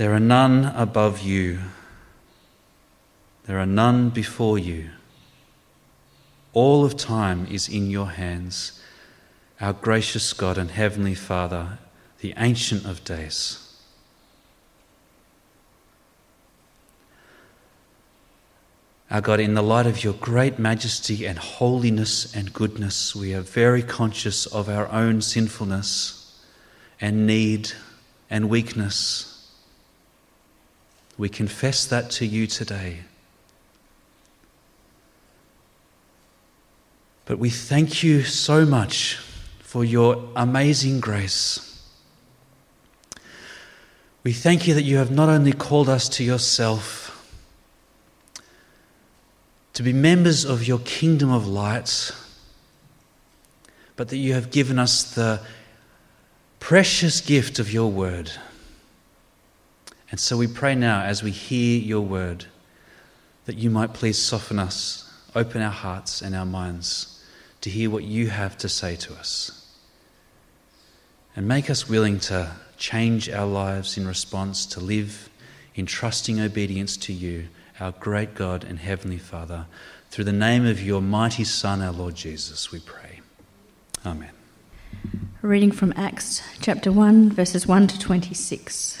There are none above you, there are none before you. All of time is in your hands, our gracious God and Heavenly Father, the Ancient of Days. Our God, in the light of your great majesty and holiness and goodness, we are very conscious of our own sinfulness and need and weakness. We confess that to you today. But we thank you so much for your amazing grace. We thank you that you have not only called us to yourself, to be members of your kingdom of light, but that you have given us the precious gift of your word. And so we pray now as we hear your word that you might please soften us, open our hearts and our minds to hear what you have to say to us. And make us willing to change our lives in response to live in trusting obedience to you our great God and Heavenly Father. Through the name of your mighty Son, our Lord Jesus, we pray. Amen. Reading from Acts chapter 1, verses 1 to 26.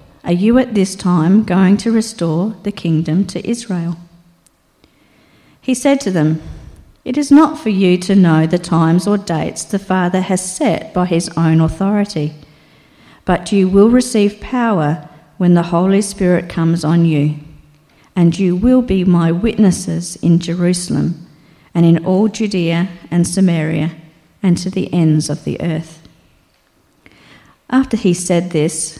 are you at this time going to restore the kingdom to Israel? He said to them, It is not for you to know the times or dates the Father has set by his own authority, but you will receive power when the Holy Spirit comes on you, and you will be my witnesses in Jerusalem and in all Judea and Samaria and to the ends of the earth. After he said this,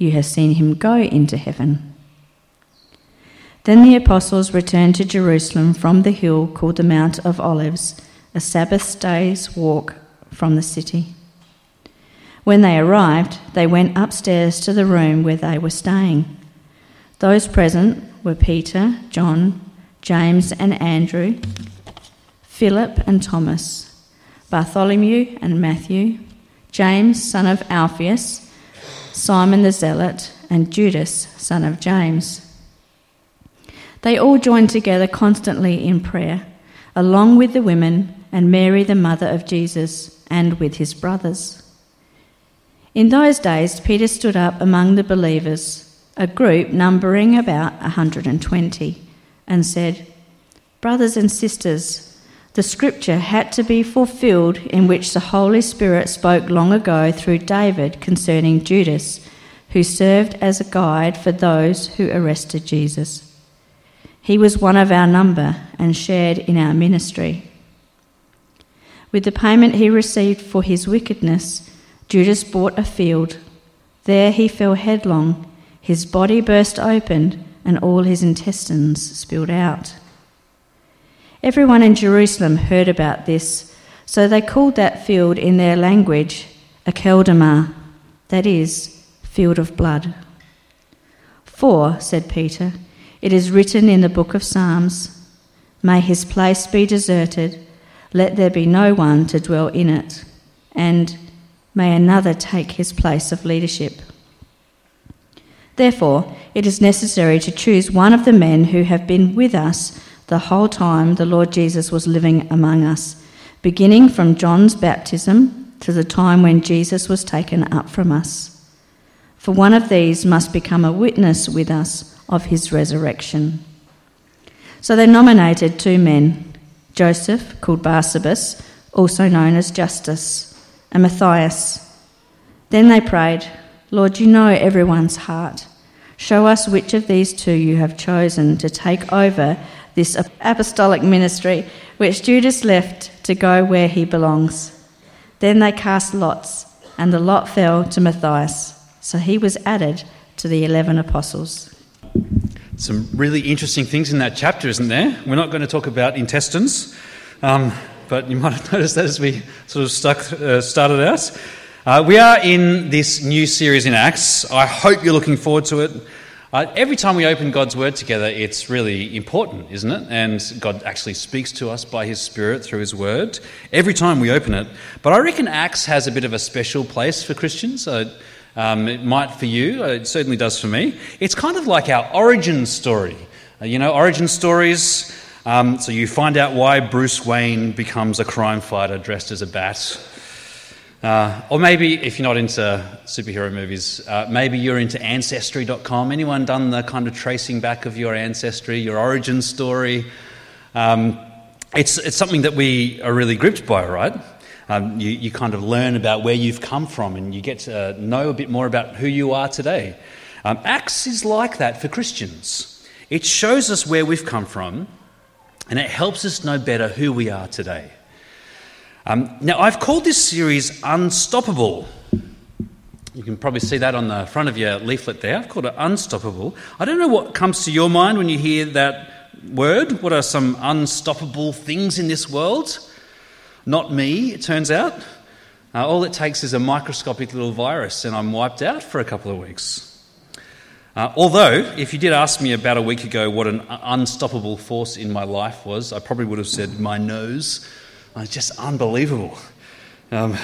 you have seen him go into heaven. Then the apostles returned to Jerusalem from the hill called the Mount of Olives, a Sabbath day's walk from the city. When they arrived, they went upstairs to the room where they were staying. Those present were Peter, John, James and Andrew, Philip and Thomas, Bartholomew and Matthew, James, son of Alphaeus, Simon the Zealot, and Judas, son of James. They all joined together constantly in prayer, along with the women and Mary, the mother of Jesus, and with his brothers. In those days, Peter stood up among the believers a group numbering about 120, and said, Brothers and sisters, the scripture had to be fulfilled in which the Holy Spirit spoke long ago through David concerning Judas, who served as a guide for those who arrested Jesus. He was one of our number and shared in our ministry. With the payment he received for his wickedness, Judas bought a field. There he fell headlong his body burst open, and all his intestines spilled out. Everyone in Jerusalem heard about this, so they called that field in their language Akeldama, that is, field of blood. For, said Peter, it is written in the book of Psalms, May his place be deserted, let there be no one to dwell in it, and may another take his place of leadership. Therefore, it is necessary to choose one of the men who have been with us the whole time the Lord Jesus was living among us, beginning from John's baptism to the time when Jesus was taken up from us. For one of these must become a witness with us of his resurrection. So they nominated two men Joseph, called Barsabbas, also known as Justus, and Matthias. Then they prayed, Lord, you know everyone's heart. Show us which of these two you have chosen to take over this apostolic ministry, which Judas left to go where he belongs. Then they cast lots, and the lot fell to Matthias. So he was added to the 11 apostles. Some really interesting things in that chapter, isn't there? We're not going to talk about intestines, um, but you might have noticed that as we sort of stuck, uh, started out. Uh, we are in this new series in Acts. I hope you're looking forward to it. Uh, every time we open God's Word together, it's really important, isn't it? And God actually speaks to us by His Spirit through His Word every time we open it. But I reckon Acts has a bit of a special place for Christians. Uh, um, it might for you, uh, it certainly does for me. It's kind of like our origin story. Uh, you know, origin stories. Um, so you find out why Bruce Wayne becomes a crime fighter dressed as a bat. Uh, or maybe, if you're not into superhero movies, uh, maybe you're into Ancestry.com. Anyone done the kind of tracing back of your ancestry, your origin story? Um, it's, it's something that we are really gripped by, right? Um, you, you kind of learn about where you've come from and you get to know a bit more about who you are today. Um, Acts is like that for Christians. It shows us where we've come from and it helps us know better who we are today. Um, now, I've called this series Unstoppable. You can probably see that on the front of your leaflet there. I've called it Unstoppable. I don't know what comes to your mind when you hear that word. What are some unstoppable things in this world? Not me, it turns out. Uh, all it takes is a microscopic little virus, and I'm wiped out for a couple of weeks. Uh, although, if you did ask me about a week ago what an unstoppable force in my life was, I probably would have said my nose uh, it's just unbelievable. Um,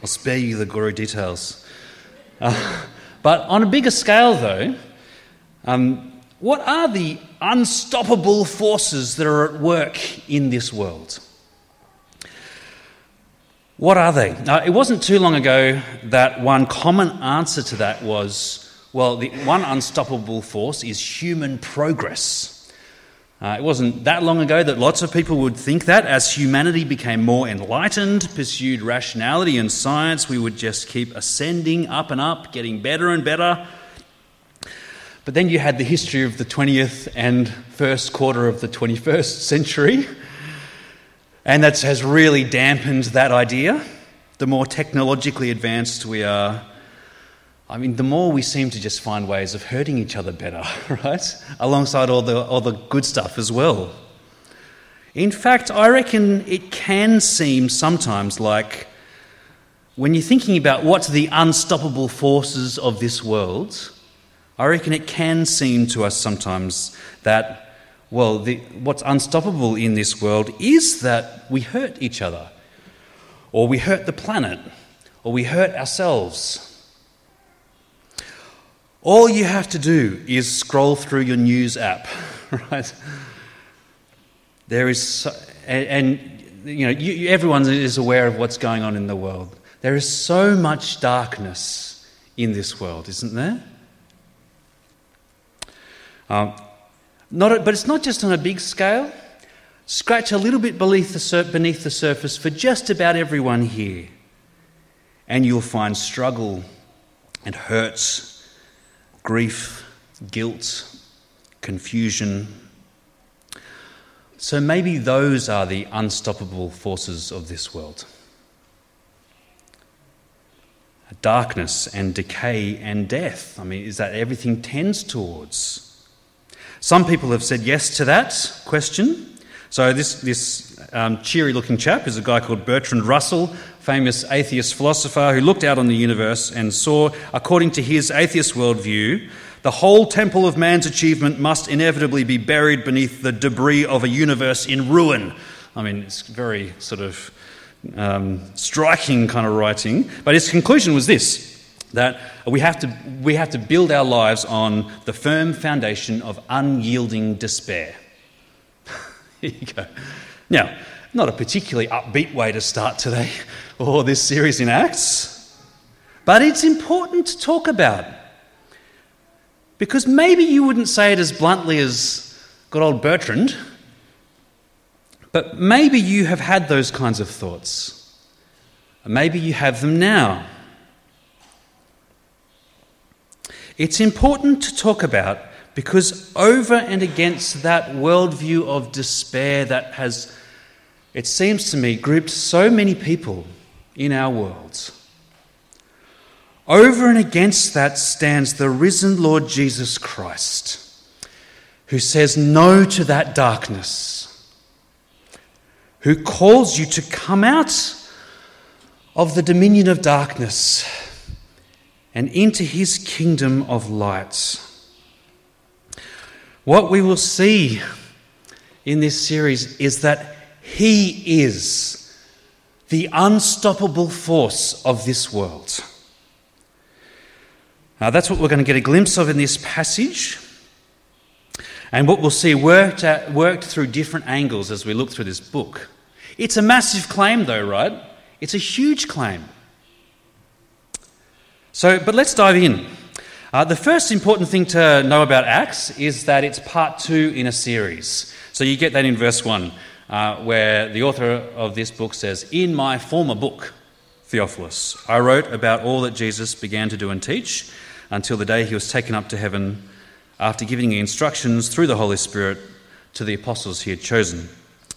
I'll spare you the gory details. Uh, but on a bigger scale, though, um, what are the unstoppable forces that are at work in this world? What are they? Uh, it wasn't too long ago that one common answer to that was well, the one unstoppable force is human progress. Uh, it wasn't that long ago that lots of people would think that as humanity became more enlightened, pursued rationality and science, we would just keep ascending up and up, getting better and better. But then you had the history of the 20th and first quarter of the 21st century, and that has really dampened that idea. The more technologically advanced we are, I mean, the more we seem to just find ways of hurting each other better, right? Alongside all the, all the good stuff as well. In fact, I reckon it can seem sometimes like when you're thinking about what's the unstoppable forces of this world, I reckon it can seem to us sometimes that, well, the, what's unstoppable in this world is that we hurt each other, or we hurt the planet, or we hurt ourselves. All you have to do is scroll through your news app, right? There is, so, and, and, you know, you, everyone is aware of what's going on in the world. There is so much darkness in this world, isn't there? Um, not, but it's not just on a big scale. Scratch a little bit beneath the, beneath the surface for just about everyone here, and you'll find struggle and hurts grief, guilt, confusion. So maybe those are the unstoppable forces of this world. Darkness and decay and death. I mean, is that everything tends towards? Some people have said yes to that question. So, this, this um, cheery looking chap is a guy called Bertrand Russell, famous atheist philosopher who looked out on the universe and saw, according to his atheist worldview, the whole temple of man's achievement must inevitably be buried beneath the debris of a universe in ruin. I mean, it's very sort of um, striking kind of writing. But his conclusion was this that we have, to, we have to build our lives on the firm foundation of unyielding despair. Here you go. Now, not a particularly upbeat way to start today or this series in Acts, but it's important to talk about. Because maybe you wouldn't say it as bluntly as good old Bertrand, but maybe you have had those kinds of thoughts. Maybe you have them now. It's important to talk about because over and against that worldview of despair that has, it seems to me, grouped so many people in our worlds. over and against that stands the risen Lord Jesus Christ, who says no to that darkness, who calls you to come out of the dominion of darkness and into his kingdom of light. What we will see in this series is that he is the unstoppable force of this world. Now, that's what we're going to get a glimpse of in this passage. And what we'll see worked, at, worked through different angles as we look through this book. It's a massive claim, though, right? It's a huge claim. So, but let's dive in. Uh, the first important thing to know about Acts is that it's part two in a series. So you get that in verse one, uh, where the author of this book says, In my former book, Theophilus, I wrote about all that Jesus began to do and teach until the day he was taken up to heaven after giving instructions through the Holy Spirit to the apostles he had chosen.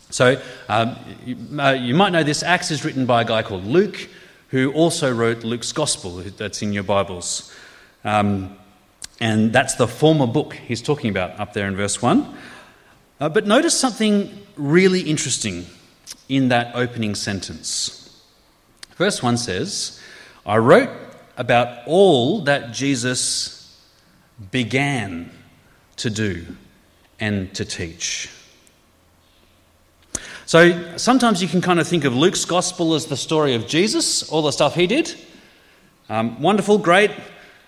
So um, you, uh, you might know this. Acts is written by a guy called Luke who also wrote Luke's Gospel, that's in your Bibles. Um, and that's the former book he's talking about up there in verse 1. Uh, but notice something really interesting in that opening sentence. Verse 1 says, I wrote about all that Jesus began to do and to teach. So sometimes you can kind of think of Luke's gospel as the story of Jesus, all the stuff he did. Um, wonderful, great.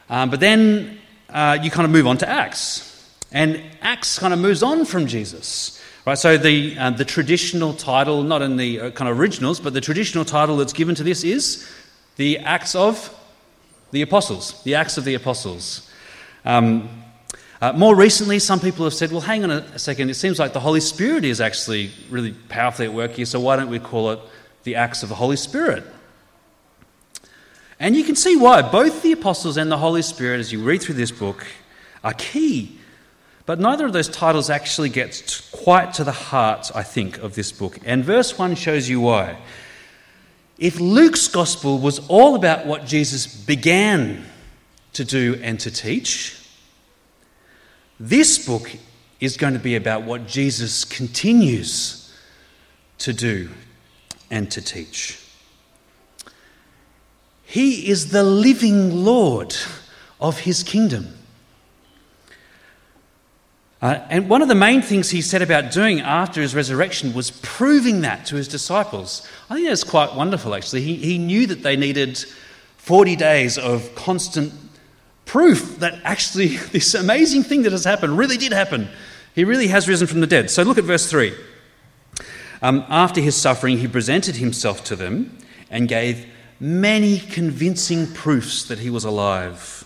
Um, but then uh, you kind of move on to Acts. And Acts kind of moves on from Jesus. Right, so the, uh, the traditional title, not in the uh, kind of originals, but the traditional title that's given to this is the Acts of the Apostles. The Acts of the Apostles. Um, uh, more recently, some people have said, well, hang on a second, it seems like the Holy Spirit is actually really powerfully at work here, so why don't we call it the acts of the Holy Spirit? And you can see why. Both the apostles and the Holy Spirit, as you read through this book, are key. But neither of those titles actually gets quite to the heart, I think, of this book. And verse 1 shows you why. If Luke's gospel was all about what Jesus began to do and to teach, this book is going to be about what Jesus continues to do and to teach. He is the living Lord of his kingdom. Uh, and one of the main things he said about doing after his resurrection was proving that to his disciples. I think that's quite wonderful, actually. He, he knew that they needed 40 days of constant proof that actually this amazing thing that has happened really did happen. He really has risen from the dead. So look at verse 3. Um, after his suffering, he presented himself to them and gave many convincing proofs that he was alive.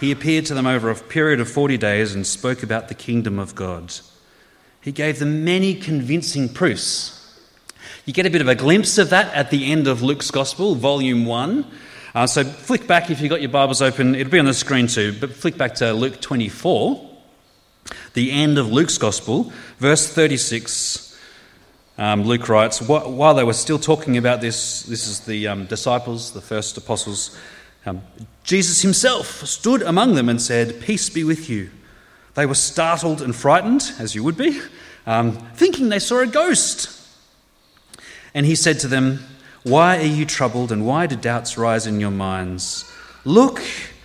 He appeared to them over a period of 40 days and spoke about the kingdom of God. He gave them many convincing proofs. You get a bit of a glimpse of that at the end of Luke's Gospel, volume 1. Uh, so flick back if you've got your Bibles open, it'll be on the screen too, but flick back to Luke 24, the end of Luke's Gospel, verse 36. Um, Luke writes, While they were still talking about this, this is the um, disciples, the first apostles, um, Jesus himself stood among them and said, Peace be with you. They were startled and frightened, as you would be, um, thinking they saw a ghost. And he said to them, Why are you troubled, and why do doubts rise in your minds? Look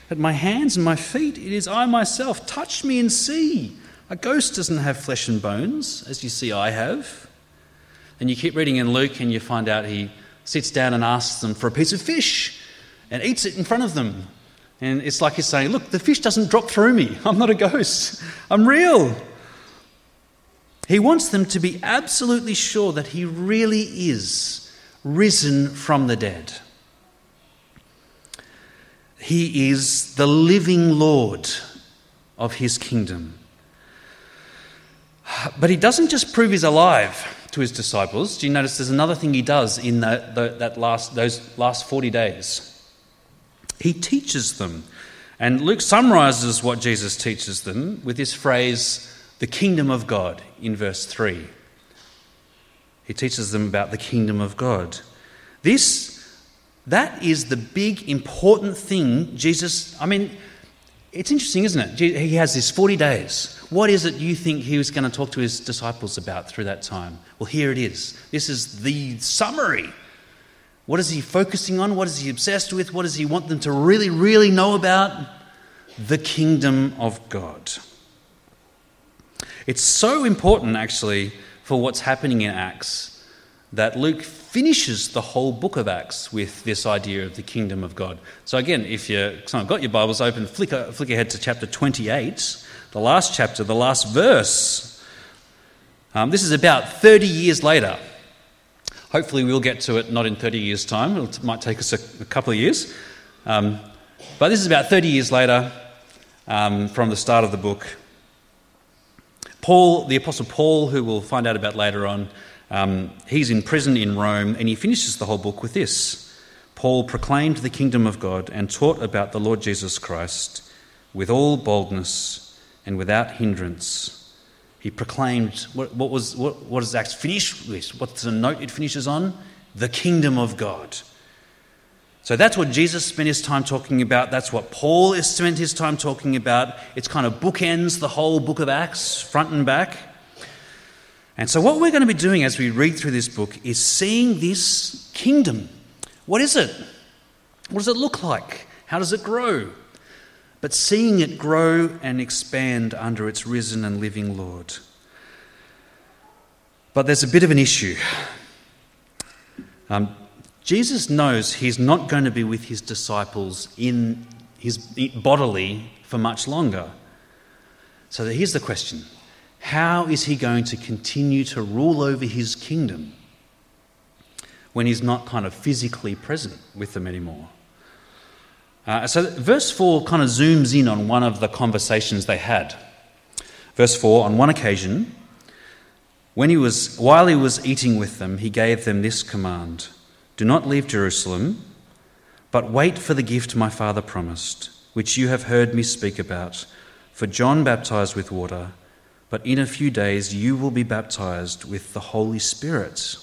at my hands and my feet. It is I myself. Touch me and see. A ghost doesn't have flesh and bones, as you see I have. And you keep reading in Luke, and you find out he sits down and asks them for a piece of fish and eats it in front of them. And it's like he's saying, Look, the fish doesn't drop through me. I'm not a ghost, I'm real. He wants them to be absolutely sure that he really is risen from the dead. He is the living Lord of his kingdom. But he doesn't just prove he's alive to his disciples. Do you notice there's another thing he does in the, the, that last, those last 40 days? He teaches them. And Luke summarizes what Jesus teaches them with this phrase, the kingdom of God, in verse 3. He teaches them about the kingdom of God. This, that is the big important thing Jesus, I mean, it's interesting, isn't it? He has this 40 days. What is it you think he was going to talk to his disciples about through that time? Well, here it is. This is the summary what is he focusing on? What is he obsessed with? What does he want them to really, really know about? The kingdom of God. It's so important, actually, for what's happening in Acts that Luke finishes the whole book of Acts with this idea of the kingdom of God. So, again, if you've got your Bibles open, flick, flick ahead to chapter 28, the last chapter, the last verse. Um, this is about 30 years later. Hopefully, we'll get to it not in 30 years' time. It might take us a, a couple of years. Um, but this is about 30 years later um, from the start of the book. Paul, the Apostle Paul, who we'll find out about later on, um, he's in prison in Rome and he finishes the whole book with this Paul proclaimed the kingdom of God and taught about the Lord Jesus Christ with all boldness and without hindrance he proclaimed, what, what was, what, what does Acts finish with? What's the note it finishes on? The kingdom of God. So that's what Jesus spent his time talking about. That's what Paul has spent his time talking about. It's kind of bookends the whole book of Acts, front and back. And so, what we're going to be doing as we read through this book is seeing this kingdom. What is it? What does it look like? How does it grow? But seeing it grow and expand under its risen and living Lord. But there's a bit of an issue. Um, Jesus knows he's not going to be with his disciples in his bodily for much longer. So here's the question How is he going to continue to rule over his kingdom when he's not kind of physically present with them anymore? Uh, so, verse 4 kind of zooms in on one of the conversations they had. Verse 4 On one occasion, when he was, while he was eating with them, he gave them this command Do not leave Jerusalem, but wait for the gift my father promised, which you have heard me speak about. For John baptized with water, but in a few days you will be baptized with the Holy Spirit.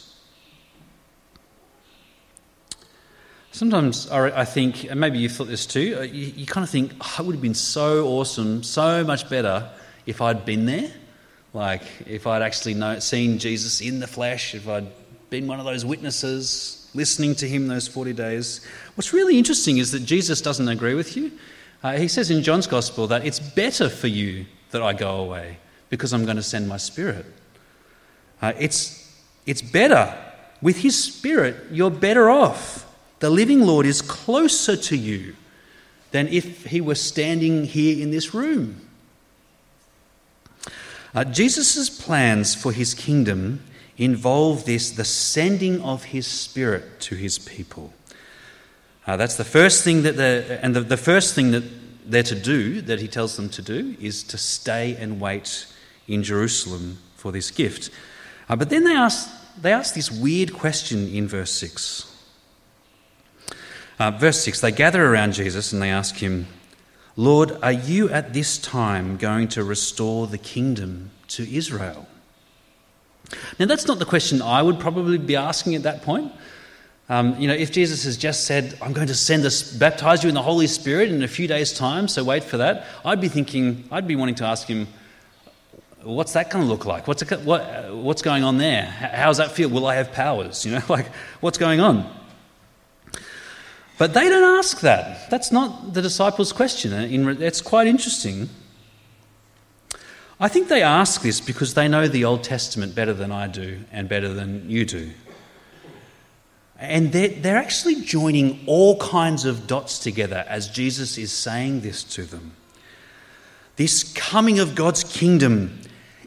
Sometimes I think, and maybe you've thought this too, uh, you, you kind of think, oh, it would have been so awesome, so much better if I'd been there. Like, if I'd actually seen Jesus in the flesh, if I'd been one of those witnesses, listening to him those 40 days. What's really interesting is that Jesus doesn't agree with you. Uh, he says in John's Gospel that it's better for you that I go away because I'm going to send my Spirit. Uh, it's, it's better. With His Spirit, you're better off. The living Lord is closer to you than if he were standing here in this room. Uh, Jesus' plans for his kingdom involve this the sending of his spirit to his people. Uh, that's the first thing that the and the, the first thing that they're to do, that he tells them to do, is to stay and wait in Jerusalem for this gift. Uh, but then they ask, they ask this weird question in verse 6. Uh, verse 6 They gather around Jesus and they ask him, Lord, are you at this time going to restore the kingdom to Israel? Now, that's not the question I would probably be asking at that point. Um, you know, if Jesus has just said, I'm going to send us, baptize you in the Holy Spirit in a few days' time, so wait for that, I'd be thinking, I'd be wanting to ask him, what's that going to look like? What's, it, what, what's going on there? How does that feel? Will I have powers? You know, like, what's going on? But they don't ask that. That's not the disciples' question. Uh, it's quite interesting. I think they ask this because they know the Old Testament better than I do and better than you do. And they're, they're actually joining all kinds of dots together as Jesus is saying this to them. This coming of God's kingdom,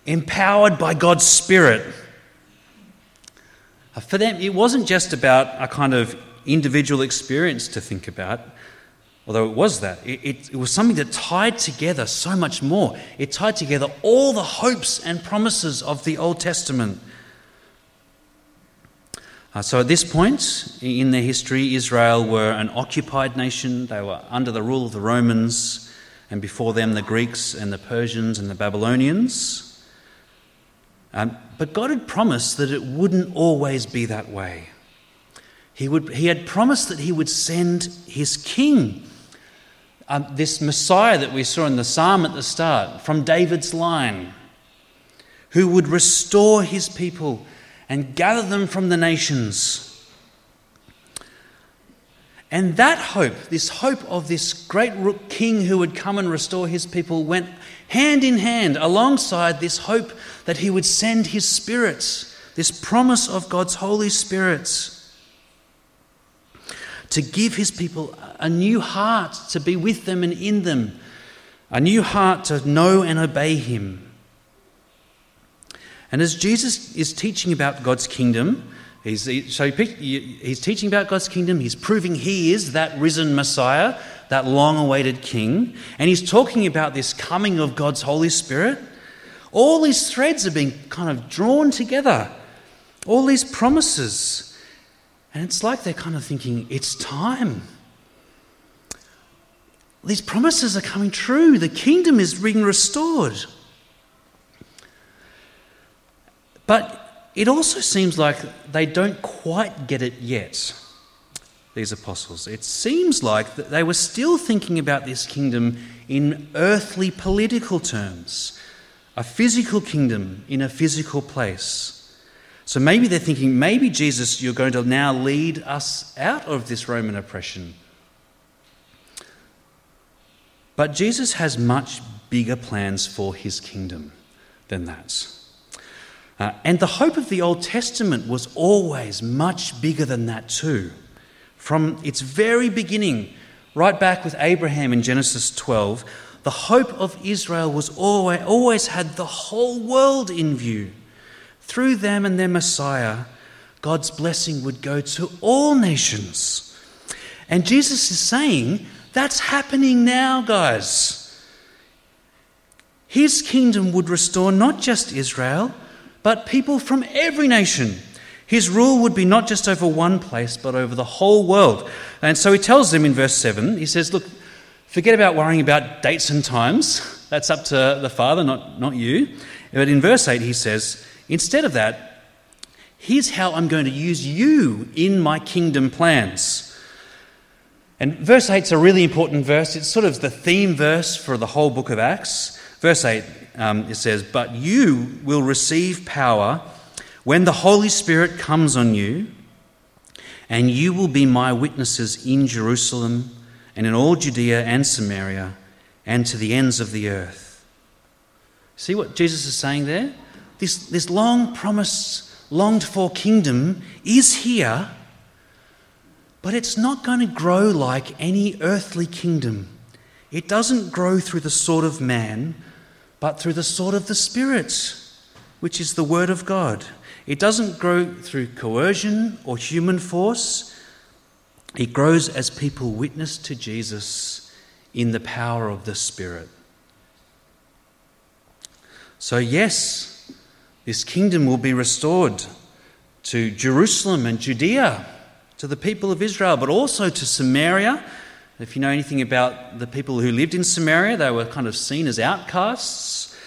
empowered by God's Spirit. Uh, for them, it wasn't just about a kind of individual experience to think about, although it was that. It, it, it, was something that tied together so much more. It tied together all the hopes and promises of the Old Testament. Uh, so at this point in their history, Israel were an occupied nation. They were under the rule of the Romans, and before them, the Greeks and the Persians and the Babylonians. Um, but God had promised that it wouldn't always be that way. He, would, he had promised that he would send his king, um, this Messiah that we saw in the psalm at the start, from David's line, who would restore his people and gather them from the nations. And that hope, this hope of this great king who would come and restore his people, went hand in hand alongside this hope that he would send his spirits, this promise of God's Holy Spirit to give his people a new heart to be with them and in them, a new heart to know and obey him. And as Jesus is teaching about God's kingdom, he's, so he's teaching about God's kingdom, he's proving he is that risen Messiah, that long awaited King, and he's talking about this coming of God's Holy Spirit. All these threads are being kind of drawn together, all these promises. And it's like they're kind of thinking, it's time. These promises are coming true. The kingdom is being restored. But it also seems like they don't quite get it yet, these apostles. It seems like that they were still thinking about this kingdom in earthly political terms, a physical kingdom in a physical place. So maybe they're thinking, maybe Jesus, you're going to now lead us out of this Roman oppression. But Jesus has much bigger plans for his kingdom than that. Uh, and the hope of the Old Testament was always much bigger than that, too. From its very beginning, right back with Abraham in Genesis 12, the hope of Israel was always, always had the whole world in view through them and their Messiah, God's blessing would go to all nations. And Jesus is saying, that's happening now, guys. His kingdom would restore not just Israel, but people from every nation. His rule would be not just over one place, but over the whole world. And so he tells them in verse 7, he says, Look, forget about worrying about dates and times. That's up to the Father, not, not you. But in verse 8, he says, Instead of that, here's how I'm going to use you in my kingdom plans. And verse 8 is a really important verse. It's sort of the theme verse for the whole book of Acts. Verse 8, um, it says, But you will receive power when the Holy Spirit comes on you, and you will be my witnesses in Jerusalem and in all Judea and Samaria and to the ends of the earth. See what Jesus is saying there? This, this long promised, longed for kingdom is here, but it's not going to grow like any earthly kingdom. It doesn't grow through the sword of man, but through the sword of the Spirit, which is the Word of God. It doesn't grow through coercion or human force. It grows as people witness to Jesus in the power of the Spirit. So, yes, this kingdom will be restored to Jerusalem and Judea, to the people of Israel, but also to Samaria. If you know anything about the people who lived in Samaria, they were kind of seen as outcasts.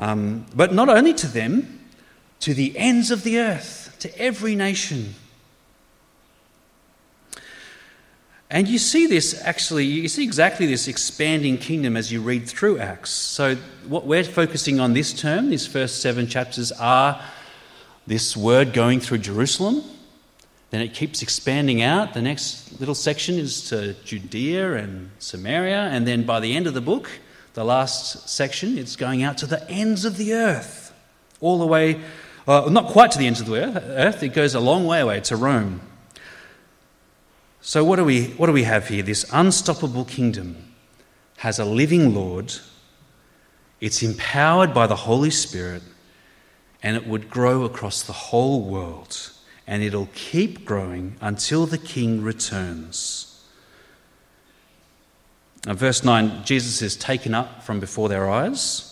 Um, but not only to them, to the ends of the earth, to every nation. And you see this actually, you see exactly this expanding kingdom as you read through Acts. So, what we're focusing on this term, these first seven chapters, are this word going through Jerusalem. Then it keeps expanding out. The next little section is to Judea and Samaria. And then by the end of the book, the last section, it's going out to the ends of the earth. All the way, uh, not quite to the ends of the earth, it goes a long way away to Rome. So, what do, we, what do we have here? This unstoppable kingdom has a living Lord, it's empowered by the Holy Spirit, and it would grow across the whole world, and it'll keep growing until the King returns. Now, verse 9 Jesus is taken up from before their eyes.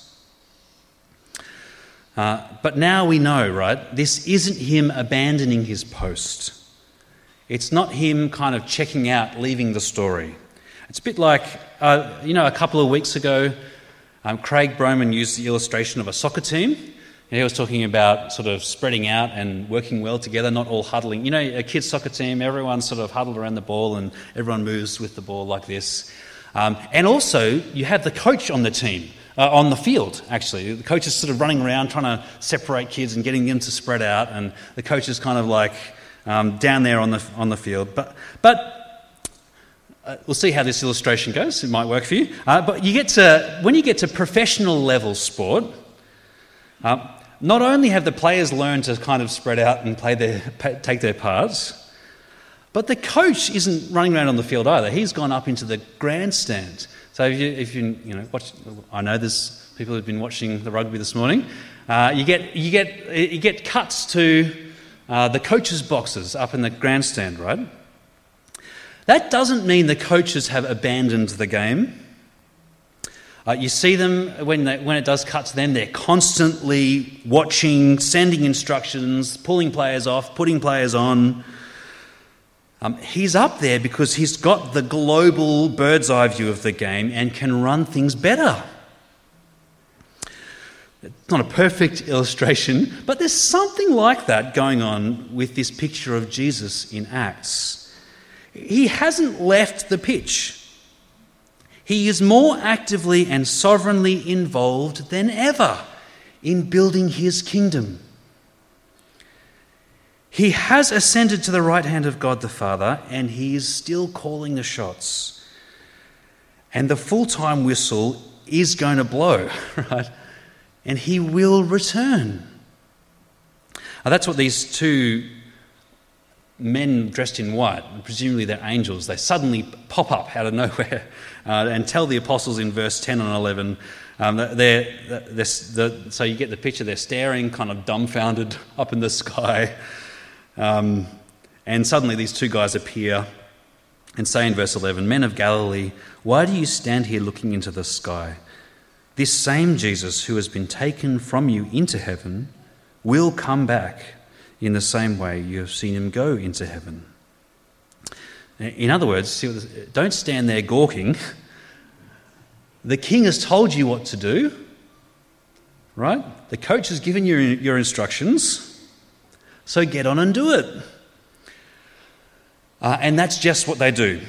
Uh, but now we know, right? This isn't him abandoning his post. It's not him kind of checking out, leaving the story. It's a bit like, uh, you know, a couple of weeks ago, um, Craig Broman used the illustration of a soccer team. He was talking about sort of spreading out and working well together, not all huddling. You know, a kids' soccer team, everyone's sort of huddled around the ball and everyone moves with the ball like this. Um, and also, you have the coach on the team, uh, on the field, actually. The coach is sort of running around trying to separate kids and getting them to spread out, and the coach is kind of like um, down there on the, on the field. But, but uh, we'll see how this illustration goes. It might work for you. Uh, but you get to, when you get to professional level sport, uh, not only have the players learned to kind of spread out and play their, take their parts, but the coach isn't running around on the field either. He's gone up into the grandstand. So if you, if you, you know, watch, I know there's people who've been watching the rugby this morning. Uh, you, get, you, get, you get cuts to uh, the coaches' boxes up in the grandstand, right? That doesn't mean the coaches have abandoned the game. Uh, you see them when, they, when it does cut to them, they're constantly watching, sending instructions, pulling players off, putting players on. Um, he's up there because he's got the global bird's eye view of the game and can run things better. It's not a perfect illustration, but there's something like that going on with this picture of Jesus in Acts. He hasn't left the pitch. He is more actively and sovereignly involved than ever in building his kingdom. He has ascended to the right hand of God the Father, and he is still calling the shots. And the full time whistle is going to blow, right? And he will return. Now, that's what these two men dressed in white, presumably they're angels, they suddenly pop up out of nowhere uh, and tell the apostles in verse 10 and 11. Um, they're, they're, they're, so you get the picture, they're staring kind of dumbfounded up in the sky. Um, and suddenly these two guys appear and say in verse 11, Men of Galilee, why do you stand here looking into the sky? This same Jesus who has been taken from you into heaven will come back in the same way you have seen him go into heaven. In other words, don't stand there gawking. The king has told you what to do, right? The coach has given you your instructions, so get on and do it. Uh, and that's just what they do.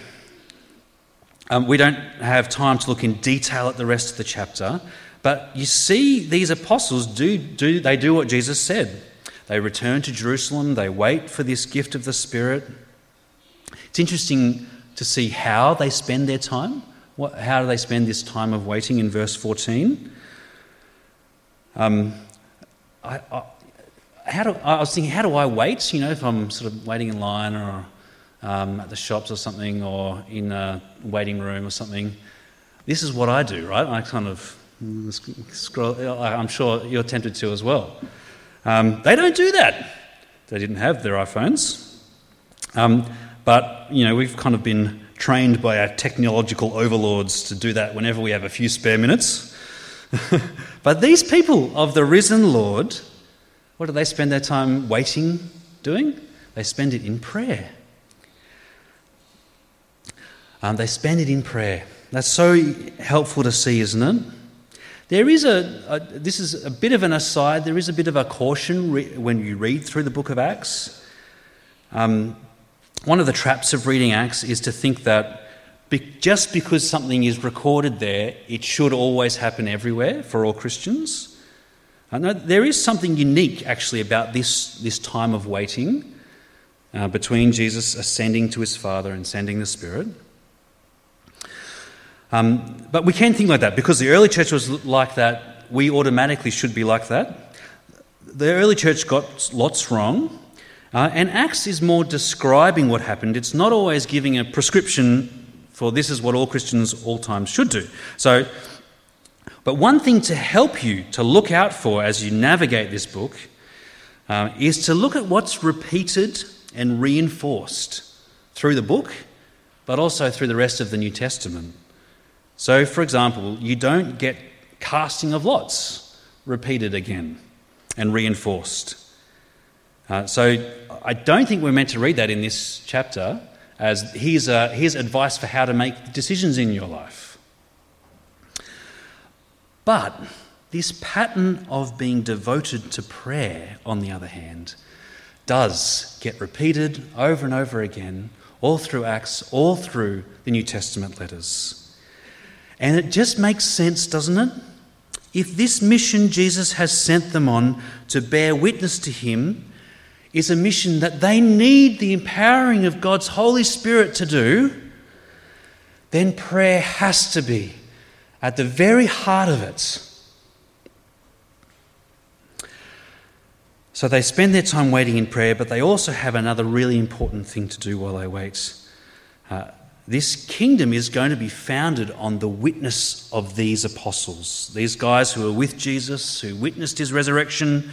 Um, we don't have time to look in detail at the rest of the chapter, but you see these apostles do, do they do what Jesus said. They return to Jerusalem, they wait for this gift of the Spirit. It's interesting to see how they spend their time. What, how do they spend this time of waiting in verse 14? Um, I, I, how do, I was thinking, how do I wait? You know, if I'm sort of waiting in line or um, at the shops or something or in a waiting room or something. This is what I do, right? I kind of scroll, I'm sure you're tempted to as well. Um, they don't do that. They didn't have their iPhones. Um, but, you know, we've kind of been trained by our technological overlords to do that whenever we have a few spare minutes. but these people of the risen Lord, what do they spend their time waiting doing? They spend it in prayer. Um, they spend it in prayer. That's so helpful to see, isn't it? There is a, a, this is a bit of an aside, there is a bit of a caution re- when you read through the book of Acts. Um, one of the traps of reading Acts is to think that be- just because something is recorded there, it should always happen everywhere for all Christians. Uh, no, there is something unique actually about this, this time of waiting uh, between Jesus ascending to his Father and sending the Spirit. Um, but we can think like that because the early church was like that, we automatically should be like that. The early church got lots wrong, uh, and Acts is more describing what happened. It's not always giving a prescription for this is what all Christians all times should do. So, but one thing to help you to look out for as you navigate this book uh, is to look at what's repeated and reinforced through the book, but also through the rest of the New Testament. So, for example, you don't get casting of lots repeated again and reinforced. Uh, so I don't think we're meant to read that in this chapter as here's, here's advice for how to make decisions in your life. But this pattern of being devoted to prayer, on the other hand, does get repeated over and over again, all through Acts, all through the New Testament letters. And it just makes sense, doesn't it? If this mission Jesus has sent them on to bear witness to him is a mission that they need the empowering of God's Holy Spirit to do, then prayer has to be at the very heart of it. So they spend their time waiting in prayer, but they also have another really important thing to do while they wait. Uh, this kingdom is going to be founded on the witness of these apostles, these guys who were with Jesus, who witnessed his resurrection,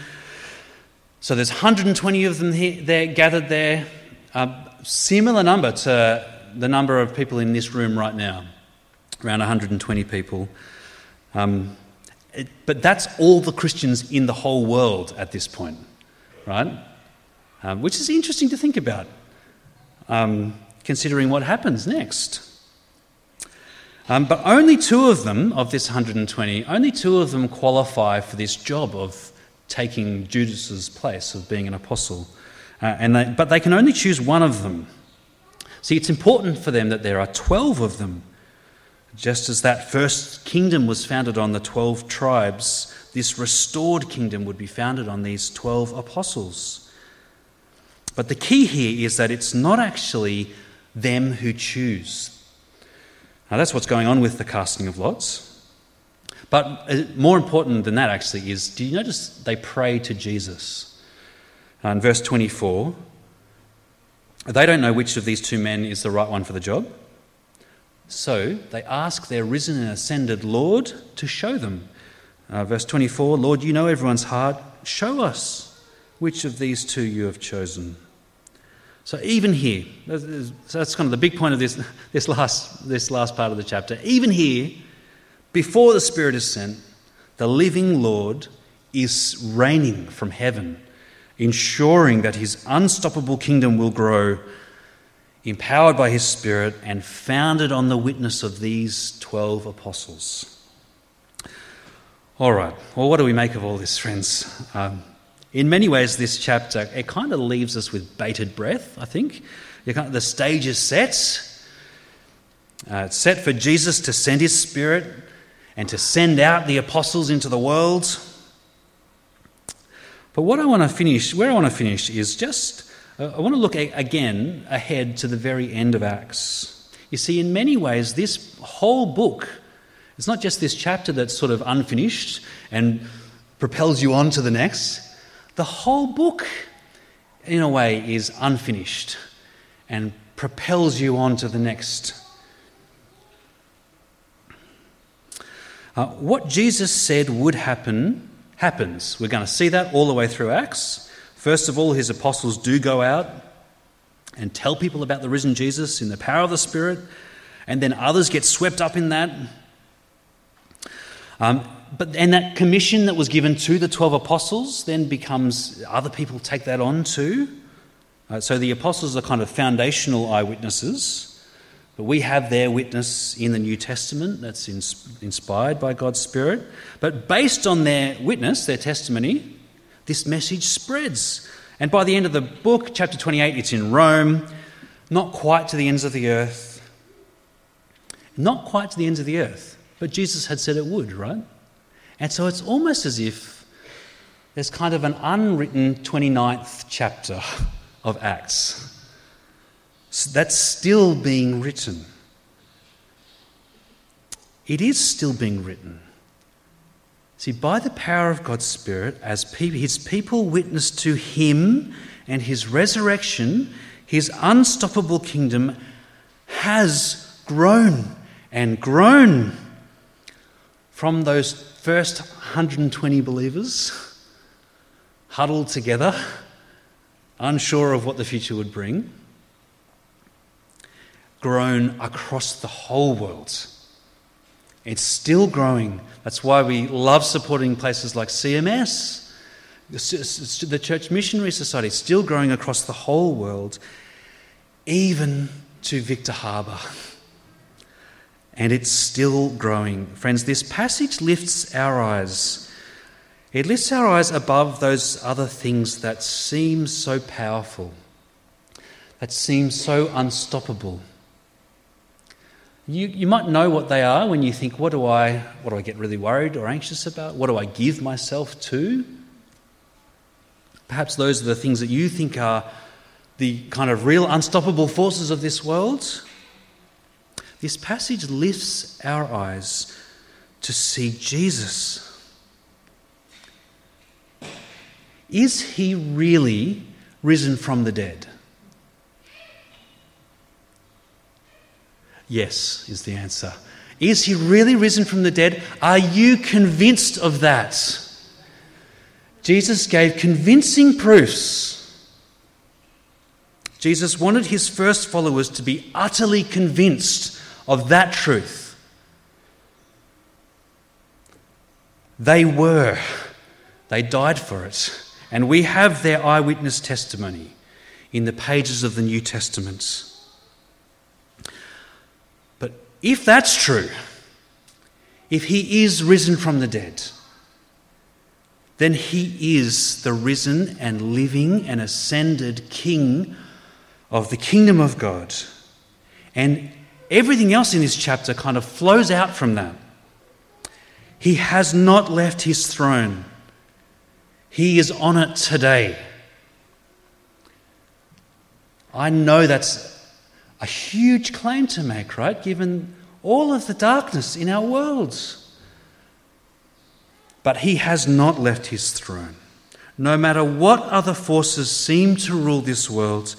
so there's 120 of them here, there, gathered there, a similar number to the number of people in this room right now, around 120 people. Um, it, but that's all the Christians in the whole world at this point, right? Um, which is interesting to think about, um, considering what happens next. Um, but only two of them, of this 120, only two of them qualify for this job of taking Judas's place of being an apostle. Uh, and they, but they can only choose one of them. See, it's important for them that there are 12 of them. Just as that first kingdom was founded on the 12 tribes, this restored kingdom would be founded on these 12 apostles. But the key here is that it's not actually them who choose. Now, that's what's going on with the casting of lots. But uh, more important than that, actually, is do you notice they pray to Jesus? Uh, in verse 24, they don't know which of these two men is the right one for the job. So they ask their risen and ascended Lord to show them. Uh, verse 24 Lord, you know everyone's heart. Show us which of these two you have chosen. So even here, so that's kind of the big point of this, this, last, this last part of the chapter. Even here, before the Spirit is sent, the living Lord is reigning from heaven, ensuring that his unstoppable kingdom will grow, empowered by his Spirit and founded on the witness of these 12 apostles. All right, well, what do we make of all this, friends? Um, in many ways, this chapter, it kind of leaves us with bated breath, I think. Kind of, the stage is set. Uh, it's set for Jesus to send his Spirit and to send out the apostles into the world. But what I want to finish, where I want to finish, is just uh, I want to look a- again ahead to the very end of Acts. You see, in many ways, this whole book, it's not just this chapter that's sort of unfinished and propels you on to the next. The whole book, in a way, is unfinished and propels you on to the next. Uh, what Jesus said would happen happens. We're going to see that all the way through Acts. First of all, his apostles do go out and tell people about the risen Jesus in the power of the Spirit, and then others get swept up in that. Um, but and that commission that was given to the 12 apostles then becomes other people take that on too. Uh, so the apostles are kind of foundational eyewitnesses. But we have their witness in the New Testament that's inspired by God's Spirit. But based on their witness, their testimony, this message spreads. And by the end of the book, chapter 28, it's in Rome. not quite to the ends of the earth. Not quite to the ends of the earth, but Jesus had said it would, right? And so it's almost as if there's kind of an unwritten 29th chapter of Acts that's still being written. It is still being written. See, by the power of God's Spirit, as his people witness to him and his resurrection, his unstoppable kingdom has grown and grown from those first 120 believers huddled together, unsure of what the future would bring, grown across the whole world. It's still growing. That's why we love supporting places like CMS, the Church Missionary Society, still growing across the whole world, even to Victor Harbor. And it's still growing. Friends, this passage lifts our eyes. It lifts our eyes above those other things that seem so powerful, that seem so unstoppable. You, you might know what they are when you think, what do, I, what do I get really worried or anxious about? What do I give myself to? Perhaps those are the things that you think are the kind of real unstoppable forces of this world. This passage lifts our eyes to see Jesus. Is he really risen from the dead? Yes, is the answer. Is he really risen from the dead? Are you convinced of that? Jesus gave convincing proofs. Jesus wanted his first followers to be utterly convinced of that truth. They were. They died for it. And we have their eyewitness testimony in the pages of the New Testament. But if that's true, if he is risen from the dead, then he is the risen and living and ascended King of the kingdom of God. And everything else in this chapter kind of flows out from that. He has not left his throne, he is on it today. I know that's a huge claim to make, right? Given all of the darkness in our worlds. But he has not left his throne. No matter what other forces seem to rule this world,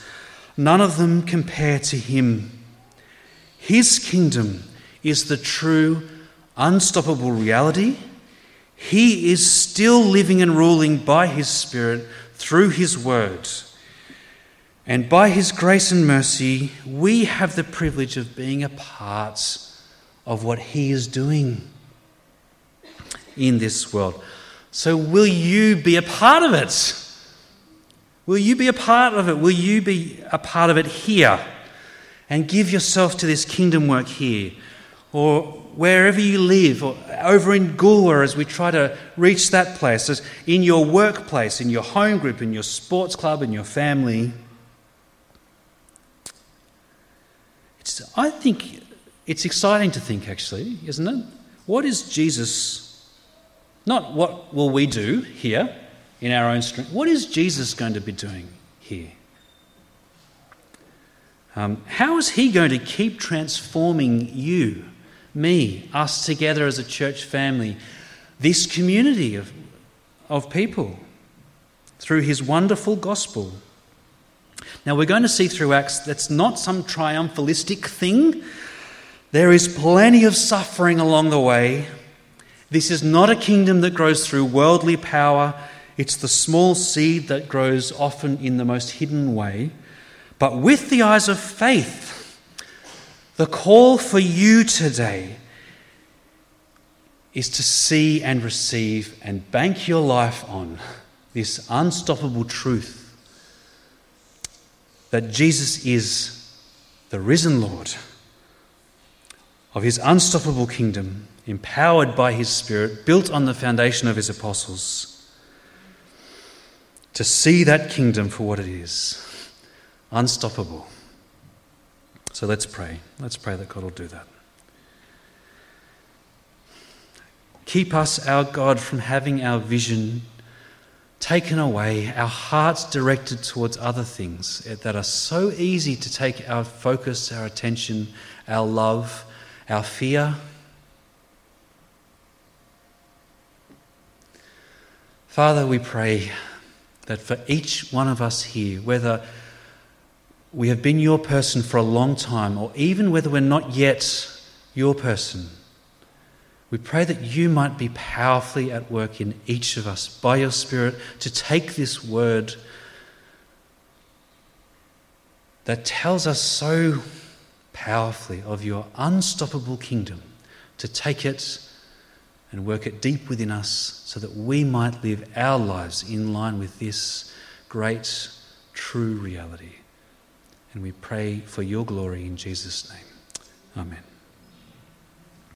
none of them compare to him. His kingdom is the true, unstoppable reality. He is still living and ruling by his Spirit through his word. And by His grace and mercy, we have the privilege of being a part of what He is doing in this world. So, will you be a part of it? Will you be a part of it? Will you be a part of it here? And give yourself to this kingdom work here, or wherever you live, or over in Goolwa as we try to reach that place, as in your workplace, in your home group, in your sports club, in your family. It's, I think it's exciting to think, actually, isn't it? What is Jesus, not what will we do here in our own strength, what is Jesus going to be doing here? Um, how is he going to keep transforming you, me, us together as a church family, this community of, of people through his wonderful gospel? Now, we're going to see through Acts that's not some triumphalistic thing. There is plenty of suffering along the way. This is not a kingdom that grows through worldly power, it's the small seed that grows often in the most hidden way. But with the eyes of faith, the call for you today is to see and receive and bank your life on this unstoppable truth that Jesus is the risen Lord of his unstoppable kingdom, empowered by his Spirit, built on the foundation of his apostles. To see that kingdom for what it is unstoppable, So let's pray. Let's pray that God will do that. Keep us, our God, from having our vision taken away, our hearts directed towards other things that are so easy to take our focus, our attention, our love, our fear. Father, we pray that for each one of us here, whether we have been your person for a long time or even whether we're not yet your person, we pray that you might be powerfully at work in each of us by your Spirit to take this word that tells us so powerfully of your unstoppable kingdom, to take it and work it deep within us so that we might live our lives in line with this great, true reality. And we pray for your glory in Jesus' name. Amen.